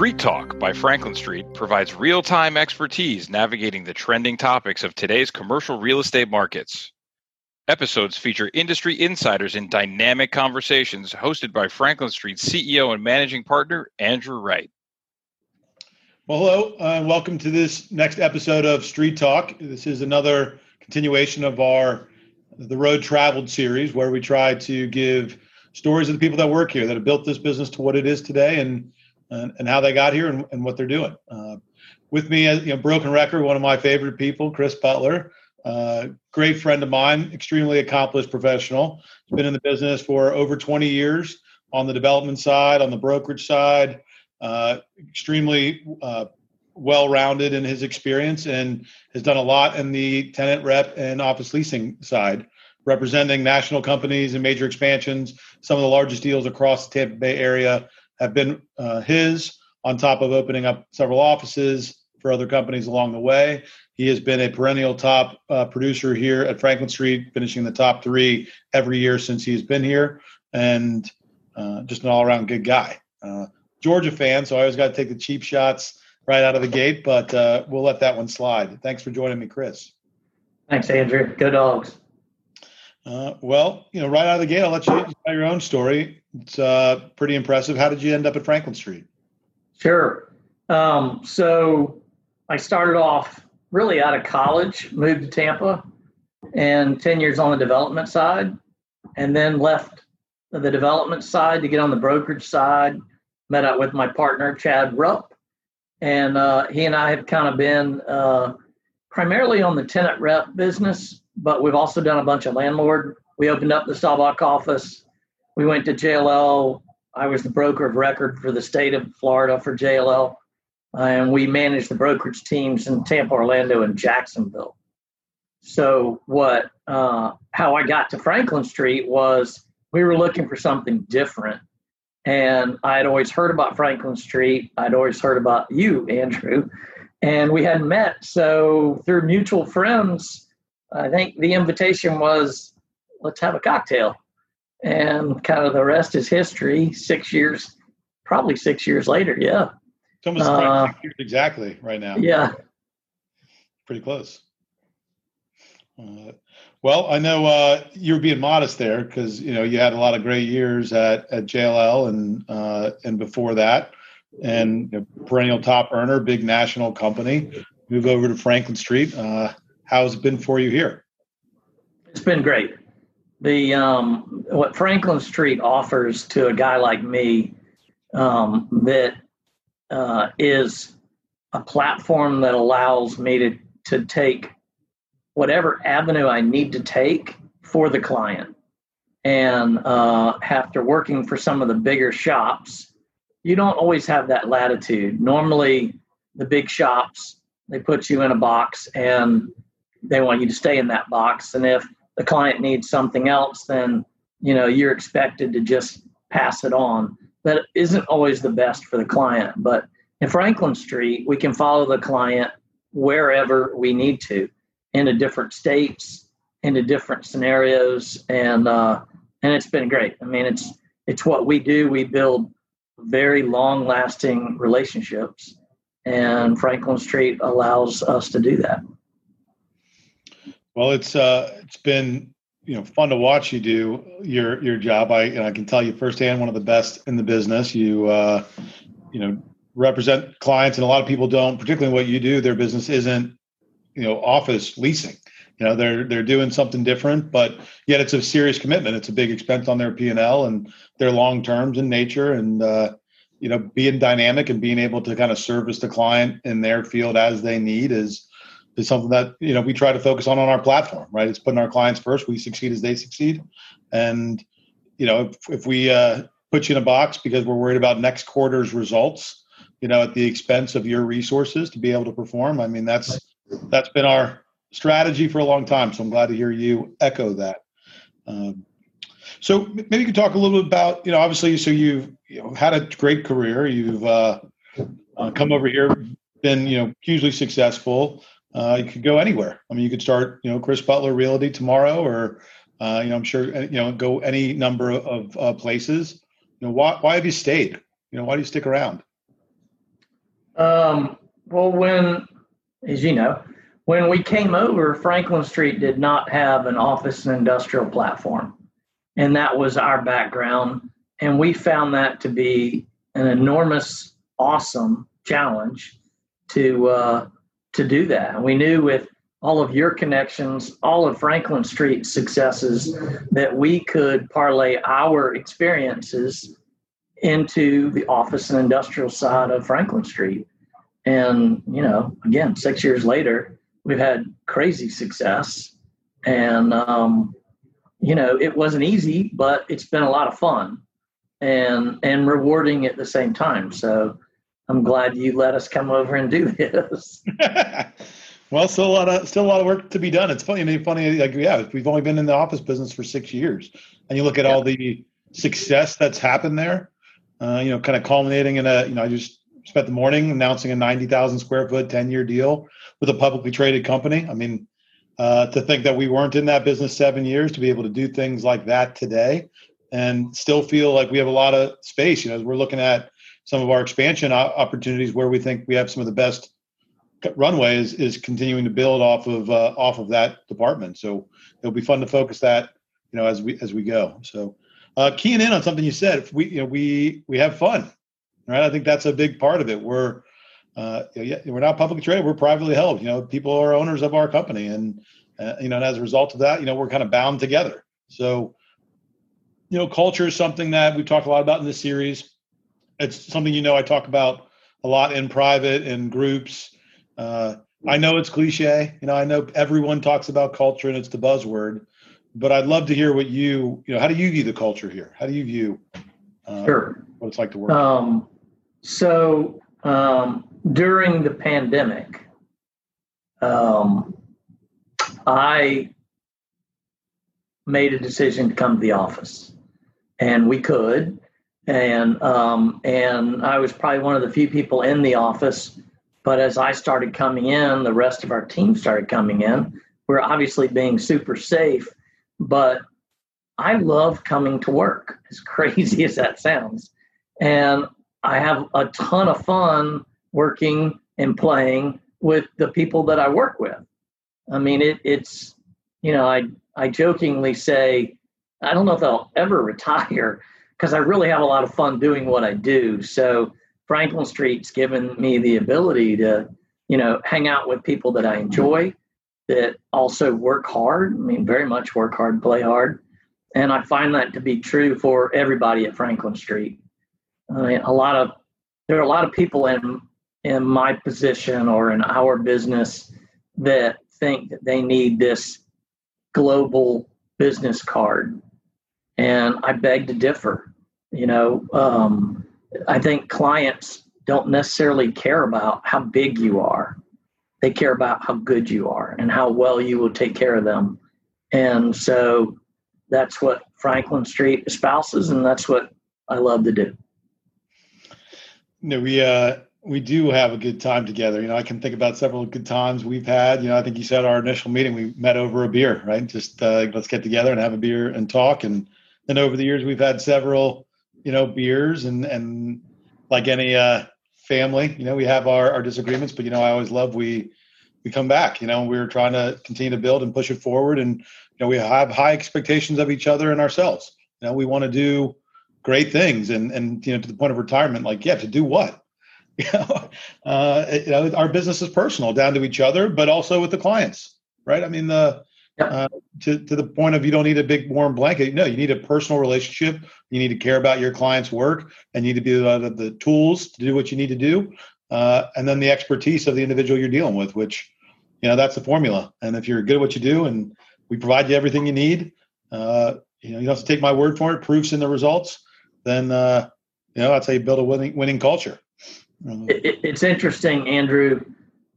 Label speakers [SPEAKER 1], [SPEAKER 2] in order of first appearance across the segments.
[SPEAKER 1] Street Talk by Franklin Street provides real time expertise navigating the trending topics of today's commercial real estate markets. Episodes feature industry insiders in dynamic conversations hosted by Franklin Street CEO and managing partner Andrew Wright.
[SPEAKER 2] Well, hello, and uh, welcome to this next episode of Street Talk. This is another continuation of our The Road Traveled series where we try to give stories of the people that work here that have built this business to what it is today and and, and how they got here and, and what they're doing. Uh, with me, uh, you know, broken record, one of my favorite people, Chris Butler, uh, great friend of mine, extremely accomplished professional. He's been in the business for over 20 years on the development side, on the brokerage side, uh, extremely uh, well rounded in his experience and has done a lot in the tenant rep and office leasing side, representing national companies and major expansions, some of the largest deals across the Tampa Bay area have been uh, his, on top of opening up several offices for other companies along the way. He has been a perennial top uh, producer here at Franklin Street, finishing the top three every year since he's been here, and uh, just an all around good guy. Uh, Georgia fan, so I always got to take the cheap shots right out of the gate, but uh, we'll let that one slide. Thanks for joining me, Chris.
[SPEAKER 3] Thanks, Andrew. Go dogs.
[SPEAKER 2] Uh, well, you know, right out of the gate, I'll let you tell your own story. It's uh, pretty impressive. How did you end up at Franklin Street?
[SPEAKER 3] Sure. Um, so I started off really out of college, moved to Tampa, and 10 years on the development side, and then left the development side to get on the brokerage side. Met up with my partner, Chad Rupp, and uh, he and I have kind of been uh, primarily on the tenant rep business but we've also done a bunch of landlord. We opened up the Staubach office. We went to JLL. I was the broker of record for the state of Florida for JLL. and we managed the brokerage teams in Tampa, Orlando, and Jacksonville. So, what, uh, how I got to Franklin Street was we were looking for something different. And I had always heard about Franklin Street. I'd always heard about you, Andrew, and we hadn't met. So, through mutual friends, I think the invitation was, let's have a cocktail. And kind of the rest is history. Six years, probably six years later. Yeah.
[SPEAKER 2] It's almost uh, six years exactly right now.
[SPEAKER 3] Yeah.
[SPEAKER 2] Pretty close. Uh, well, I know uh, you were being modest there because you know you had a lot of great years at, at JLL and uh, and before that, and you know, perennial top earner, big national company. Move over to Franklin Street. Uh, how's it been for you here?
[SPEAKER 3] It's been great. The um, what Franklin Street offers to a guy like me um, that uh, is a platform that allows me to to take whatever avenue I need to take for the client. And uh, after working for some of the bigger shops, you don't always have that latitude. Normally, the big shops they put you in a box and they want you to stay in that box. And if the client needs something else, then you know you're expected to just pass it on. That isn't always the best for the client. But in Franklin Street, we can follow the client wherever we need to, into different states, into different scenarios, and uh, and it's been great. I mean, it's it's what we do. We build very long lasting relationships, and Franklin Street allows us to do that.
[SPEAKER 2] Well, it's uh, it's been you know fun to watch you do your your job. I and I can tell you firsthand, one of the best in the business. You uh, you know represent clients, and a lot of people don't. Particularly what you do, their business isn't you know office leasing. You know they're they're doing something different, but yet it's a serious commitment. It's a big expense on their P and L, and they're long terms in nature. And uh, you know being dynamic and being able to kind of service the client in their field as they need is is something that you know we try to focus on on our platform right? It's putting our clients first. We succeed as they succeed. And you know if, if we uh, put you in a box because we're worried about next quarter's results you know at the expense of your resources to be able to perform i mean that's that's been our strategy for a long time. So i'm glad to hear you echo that. Um, so maybe you could talk a little bit about you know obviously so you've you know, had a great career. You've uh, uh, come over here been you know hugely successful uh, you could go anywhere. I mean, you could start, you know, Chris Butler Realty tomorrow, or uh, you know, I'm sure uh, you know, go any number of uh, places. You know, why why have you stayed? You know, why do you stick around?
[SPEAKER 3] Um, well, when, as you know, when we came over, Franklin Street did not have an office and industrial platform. And that was our background. And we found that to be an enormous, awesome challenge to uh, to do that. And we knew with all of your connections, all of Franklin Street successes, that we could parlay our experiences into the office and industrial side of Franklin Street. And, you know, again, six years later, we've had crazy success. And, um, you know, it wasn't easy, but it's been a lot of fun and and rewarding at the same time. So I'm glad you let us come over and do this.
[SPEAKER 2] well, still a lot of still a lot of work to be done. It's funny. I mean, funny. Like, yeah, we've only been in the office business for six years, and you look at yeah. all the success that's happened there. Uh, you know, kind of culminating in a. You know, I just spent the morning announcing a ninety thousand square foot ten year deal with a publicly traded company. I mean, uh, to think that we weren't in that business seven years to be able to do things like that today and still feel like we have a lot of space. You know, we're looking at some of our expansion opportunities where we think we have some of the best runway is, is continuing to build off of uh, off of that department. So it'll be fun to focus that you know as we as we go. So uh, keying in on something you said, we you know we we have fun, right? I think that's a big part of it. We're uh, yeah, we're not publicly traded. We're privately held. You know, people are owners of our company, and uh, you know, and as a result of that, you know, we're kind of bound together. So you know, culture is something that we've talked a lot about in this series. It's something you know I talk about a lot in private and groups. Uh, I know it's cliche. You know, I know everyone talks about culture and it's the buzzword, but I'd love to hear what you, you know, how do you view the culture here? How do you view
[SPEAKER 3] uh, sure.
[SPEAKER 2] what it's like to work?
[SPEAKER 3] Um, so um, during the pandemic, um, I made a decision to come to the office and we could. And um, and I was probably one of the few people in the office. But as I started coming in, the rest of our team started coming in. We're obviously being super safe, but I love coming to work, as crazy as that sounds. And I have a ton of fun working and playing with the people that I work with. I mean, it, it's, you know, I, I jokingly say I don't know if I'll ever retire because I really have a lot of fun doing what I do. So Franklin Street's given me the ability to, you know, hang out with people that I enjoy, that also work hard. I mean, very much work hard, play hard. And I find that to be true for everybody at Franklin Street. I mean, a lot of there are a lot of people in in my position or in our business that think that they need this global business card and I beg to differ. You know, um, I think clients don't necessarily care about how big you are. They care about how good you are and how well you will take care of them. And so that's what Franklin Street espouses, and that's what I love to do.
[SPEAKER 2] No, we uh, we do have a good time together. You know, I can think about several good times we've had. You know, I think you said our initial meeting we met over a beer, right? Just uh, let's get together and have a beer and talk. And then over the years we've had several you know beers and and like any uh family you know we have our, our disagreements but you know i always love we we come back you know we're trying to continue to build and push it forward and you know we have high expectations of each other and ourselves. You know we want to do great things and and you know to the point of retirement like yeah to do what? You know uh you know our business is personal down to each other but also with the clients right? I mean the uh, to, to the point of you don't need a big warm blanket. No, you need a personal relationship. You need to care about your client's work and you need to be the, the tools to do what you need to do. Uh, and then the expertise of the individual you're dealing with, which, you know, that's the formula. And if you're good at what you do and we provide you everything you need, uh, you know, you don't have to take my word for it, proofs in the results, then, uh, you know, that's how you build a winning, winning culture.
[SPEAKER 3] It, it's interesting, Andrew,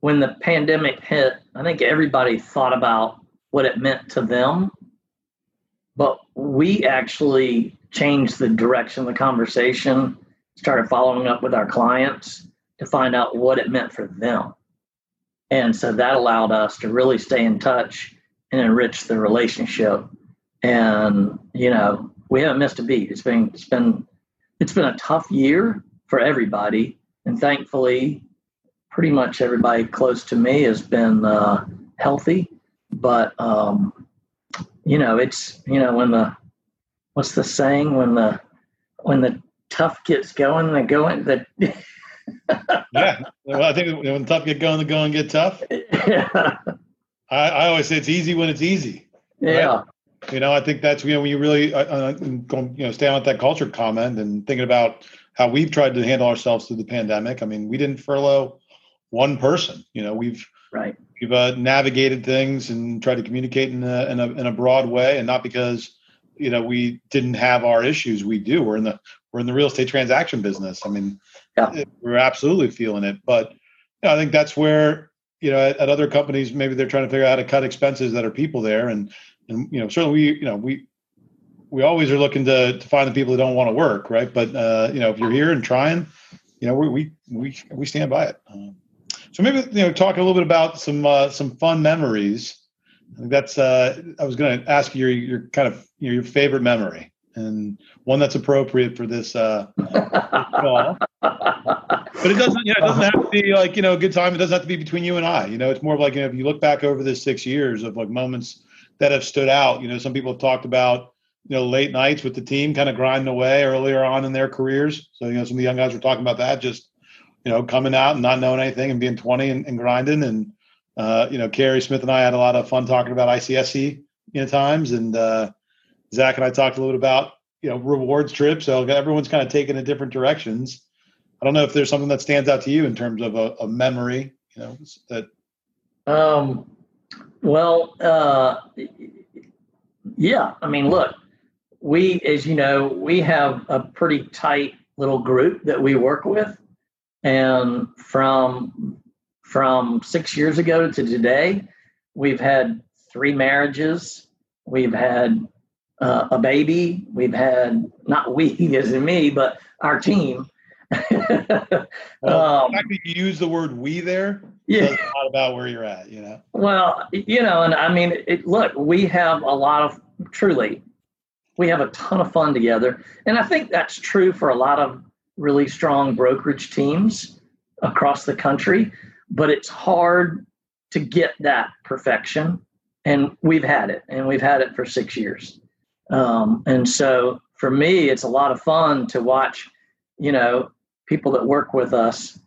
[SPEAKER 3] when the pandemic hit, I think everybody thought about what it meant to them. But we actually changed the direction of the conversation, started following up with our clients to find out what it meant for them. And so that allowed us to really stay in touch and enrich the relationship. And, you know, we haven't missed a beat. It's been it's been it's been a tough year for everybody. And thankfully, pretty much everybody close to me has been uh, healthy, but um, you know, it's you know when the what's the saying when the when the tough gets going, the going the
[SPEAKER 2] yeah. Well, I think when the tough get going, the going get tough.
[SPEAKER 3] yeah.
[SPEAKER 2] I, I always say it's easy when it's easy.
[SPEAKER 3] Yeah.
[SPEAKER 2] You know, I think that's you know when you really uh, uh, you know stay on with that culture comment and thinking about how we've tried to handle ourselves through the pandemic. I mean, we didn't furlough one person. You know, we've
[SPEAKER 3] right
[SPEAKER 2] we've uh, navigated things and tried to communicate in a, in a in a broad way, and not because you know we didn't have our issues. We do. We're in the we're in the real estate transaction business. I mean,
[SPEAKER 3] yeah.
[SPEAKER 2] we're absolutely feeling it. But you know, I think that's where you know at, at other companies maybe they're trying to figure out how to cut expenses that are people there and and you know certainly we you know we we always are looking to, to find the people that don't want to work right but uh, you know if you're here and trying you know we we we, we stand by it um, so maybe you know talk a little bit about some uh, some fun memories I think that's uh, I was going to ask you your your kind of your favorite memory and one that's appropriate for this uh, call. But it doesn't, you know, it doesn't have to be like you know a good time. It doesn't have to be between you and I. You know, it's more of like you know, if you look back over this six years of like moments that have stood out. You know, some people have talked about you know late nights with the team, kind of grinding away earlier on in their careers. So you know, some of the young guys were talking about that, just you know, coming out and not knowing anything and being 20 and, and grinding. And uh, you know, Carrie Smith and I had a lot of fun talking about ICSC you know times, and uh, Zach and I talked a little bit about you know rewards trips. So everyone's kind of taking in different directions. I don't know if there's something that stands out to you in terms of a, a memory, you know, that.
[SPEAKER 3] Um, well, uh, yeah. I mean, look, we, as you know, we have a pretty tight little group that we work with, and from from six years ago to today, we've had three marriages. We've had uh, a baby. We've had not we as in me, but our team.
[SPEAKER 2] well, um, you use the word "we" there.
[SPEAKER 3] Yeah,
[SPEAKER 2] it's not about where you're at, you know.
[SPEAKER 3] Well, you know, and I mean, it, look, we have a lot of truly, we have a ton of fun together, and I think that's true for a lot of really strong brokerage teams across the country. But it's hard to get that perfection, and we've had it, and we've had it for six years. Um, and so for me, it's a lot of fun to watch, you know, people that work with us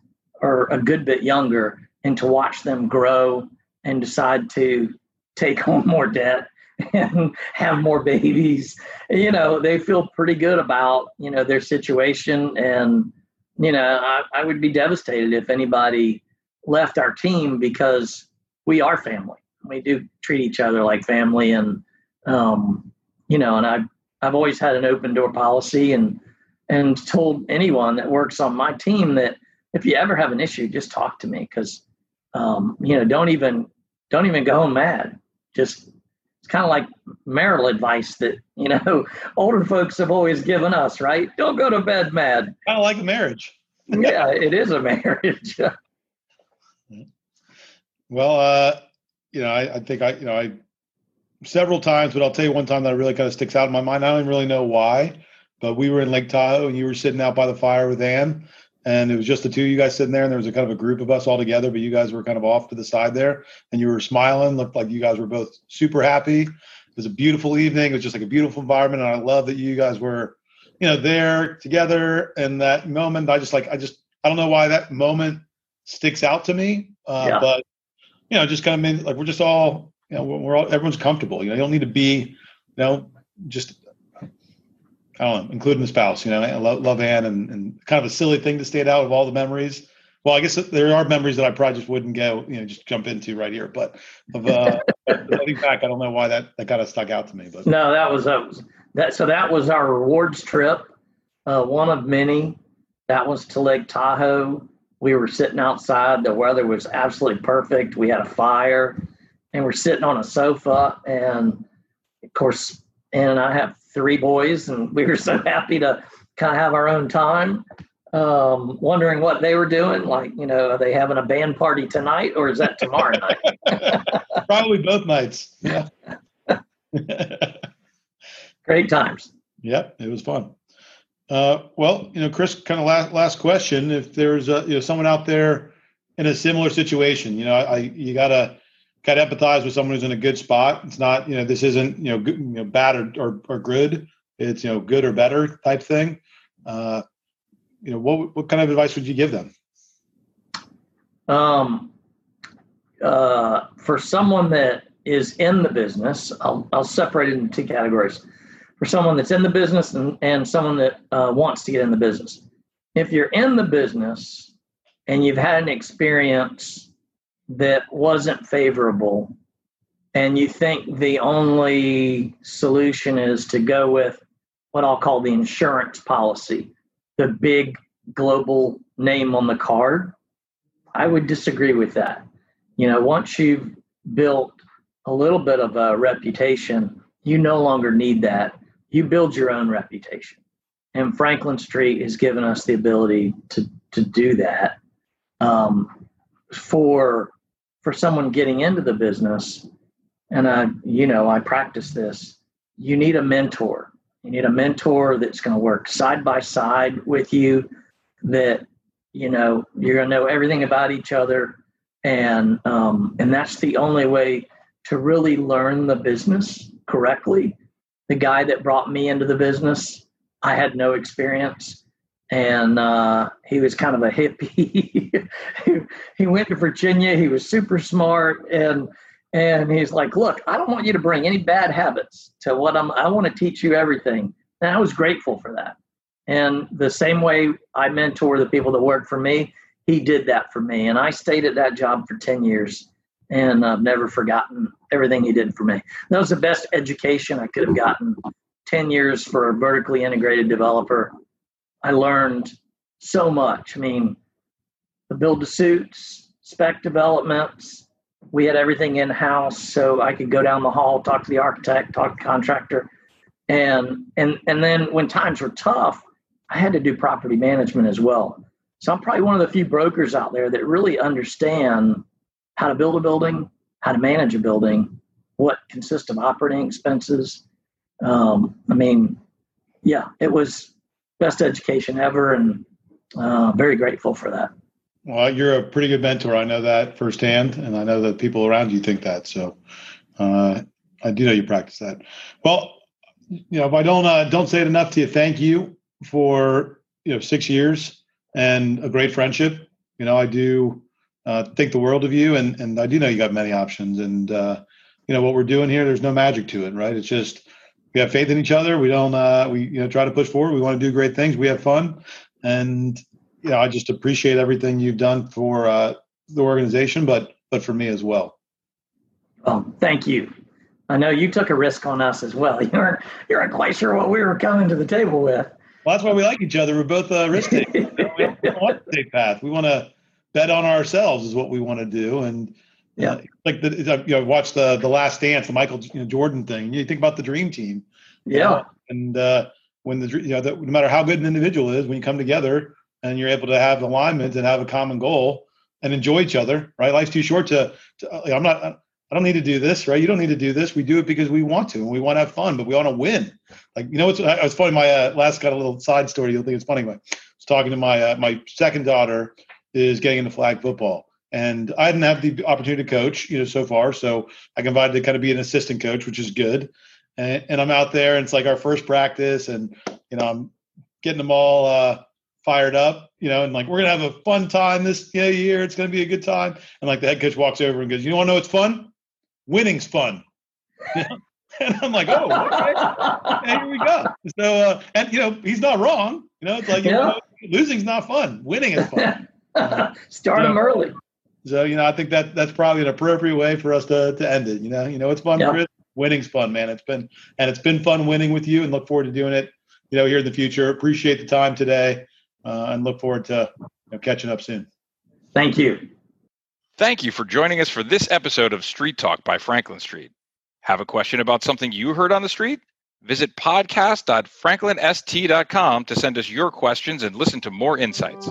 [SPEAKER 3] are a good bit younger and to watch them grow and decide to take on more debt and have more babies. You know they feel pretty good about you know their situation. And you know I, I would be devastated if anybody left our team because we are family. We do treat each other like family. And um, you know and i've i've always had an open door policy and and told anyone that works on my team that if you ever have an issue, just talk to me because um, you know don't even don't even go home mad. Just it's kind of like marital advice that you know older folks have always given us, right? Don't go to bed mad.
[SPEAKER 2] Kind of like a marriage.
[SPEAKER 3] yeah, it is a marriage.
[SPEAKER 2] well, uh, you know, I, I think I, you know, I several times, but I'll tell you one time that really kind of sticks out in my mind. I don't even really know why. But we were in Lake Tahoe, and you were sitting out by the fire with Ann, and it was just the two of you guys sitting there, and there was a kind of a group of us all together, but you guys were kind of off to the side there, and you were smiling, looked like you guys were both super happy. It was a beautiful evening. It was just like a beautiful environment, and I love that you guys were, you know, there together. And that moment, I just like, I just, I don't know why that moment sticks out to me, uh, yeah. but you know, just kind of made like we're just all, you know, we're all everyone's comfortable. You know, you don't need to be, you know, just know, including the spouse. You know, I love, love Ann and, and kind of a silly thing to stand out of all the memories. Well, I guess there are memories that I probably just wouldn't go, you know, just jump into right here. But of uh, looking back, I don't know why that that kind of stuck out to me. But
[SPEAKER 3] no, that was that was that. So that was our rewards trip, uh, one of many. That was to Lake Tahoe. We were sitting outside. The weather was absolutely perfect. We had a fire, and we're sitting on a sofa. And of course, Ann and I have three boys, and we were so happy to kind of have our own time. Um, wondering what they were doing. Like, you know, are they having a band party tonight or is that tomorrow night?
[SPEAKER 2] Probably both nights. Yeah.
[SPEAKER 3] Great times.
[SPEAKER 2] Yep, it was fun. Uh, well, you know, Chris, kind of last last question. If there's a, you know someone out there in a similar situation. You know, I you gotta gotta empathize with someone who's in a good spot. It's not you know this isn't you know good, you know bad or, or, or good. It's you know good or better type thing. Uh, you know what what kind of advice would you give them?
[SPEAKER 3] Um, uh, for someone that is in the business, I'll, I'll separate it into two categories. For someone that's in the business and, and someone that uh, wants to get in the business. If you're in the business and you've had an experience that wasn't favorable, and you think the only solution is to go with what I'll call the insurance policy, the big global name on the card, I would disagree with that. You know, once you've built a little bit of a reputation, you no longer need that. You build your own reputation. And Franklin Street has given us the ability to, to do that. Um, for for someone getting into the business, and I, you know, I practice this, you need a mentor. You need a mentor that's going to work side by side with you, that you know you're going to know everything about each other. And um, and that's the only way to really learn the business correctly. The guy that brought me into the business i had no experience and uh, he was kind of a hippie he went to virginia he was super smart and and he's like look i don't want you to bring any bad habits to what i'm i want to teach you everything and i was grateful for that and the same way I mentor the people that work for me, he did that for me. And I stayed at that job for 10 years and I've never forgotten everything he did for me. That was the best education I could have gotten. 10 years for a vertically integrated developer. I learned so much. I mean, the build to suits, spec developments, we had everything in house. So I could go down the hall, talk to the architect, talk to the contractor. And and and then when times were tough, I had to do property management as well. So I'm probably one of the few brokers out there that really understand how to build a building, how to manage a building, what consists of operating expenses. Um, I mean, yeah, it was best education ever, and uh, very grateful for that.
[SPEAKER 2] Well, you're a pretty good mentor. I know that firsthand, and I know that people around you think that. So, uh, I do know you practice that. Well, you know, if I don't uh, don't say it enough to you, thank you for you know six years and a great friendship. You know, I do uh, think the world of you, and and I do know you got many options. And uh, you know what we're doing here, there's no magic to it, right? It's just we have faith in each other. We don't uh, we you know try to push forward. We want to do great things. We have fun, and you know I just appreciate everything you've done for uh, the organization, but but for me as well.
[SPEAKER 3] Well, thank you. I know you took a risk on us as well. You weren't you weren't quite sure what we were coming to the table with.
[SPEAKER 2] Well, that's why we like each other. We're both uh, risk takers. we don't want to take path. We want to bet on ourselves, is what we want to do. And yeah, uh, like the you know, watch the the Last Dance, the Michael you know, Jordan thing. You think about the Dream Team.
[SPEAKER 3] Yeah.
[SPEAKER 2] know? and uh, when the you know the, no matter how good an individual is, when you come together and you're able to have alignment and have a common goal and enjoy each other, right? Life's too short to. to I'm not. I don't need to do this, right? You don't need to do this. We do it because we want to and we want to have fun, but we want to win. Like, you know, it's, I was funny. My uh, last got a little side story. You'll think it's funny. But I was talking to my, uh, my second daughter is getting into flag football and I didn't have the opportunity to coach, you know, so far. So I got invited to kind of be an assistant coach, which is good. And, and I'm out there and it's like our first practice and, you know, I'm getting them all, uh, fired up, you know, and like we're gonna have a fun time this you know, year. It's gonna be a good time. And like the head coach walks over and goes, "You want to know what's fun? winning's fun. and I'm like, oh, okay. here we go. So, uh, and you know, he's not wrong. You know, it's like, yeah. you know, losing's not fun. Winning is fun.
[SPEAKER 3] Start them early.
[SPEAKER 2] So, you know, I think that that's probably an appropriate way for us to, to end it. You know, you know, it's fun. Yeah. Chris. Winning's fun, man. It's been, and it's been fun winning with you and look forward to doing it, you know, here in the future. Appreciate the time today uh, and look forward to you know, catching up soon.
[SPEAKER 3] Thank you.
[SPEAKER 1] Thank you for joining us for this episode of Street Talk by Franklin Street. Have a question about something you heard on the street? Visit podcast.franklinst.com to send us your questions and listen to more insights.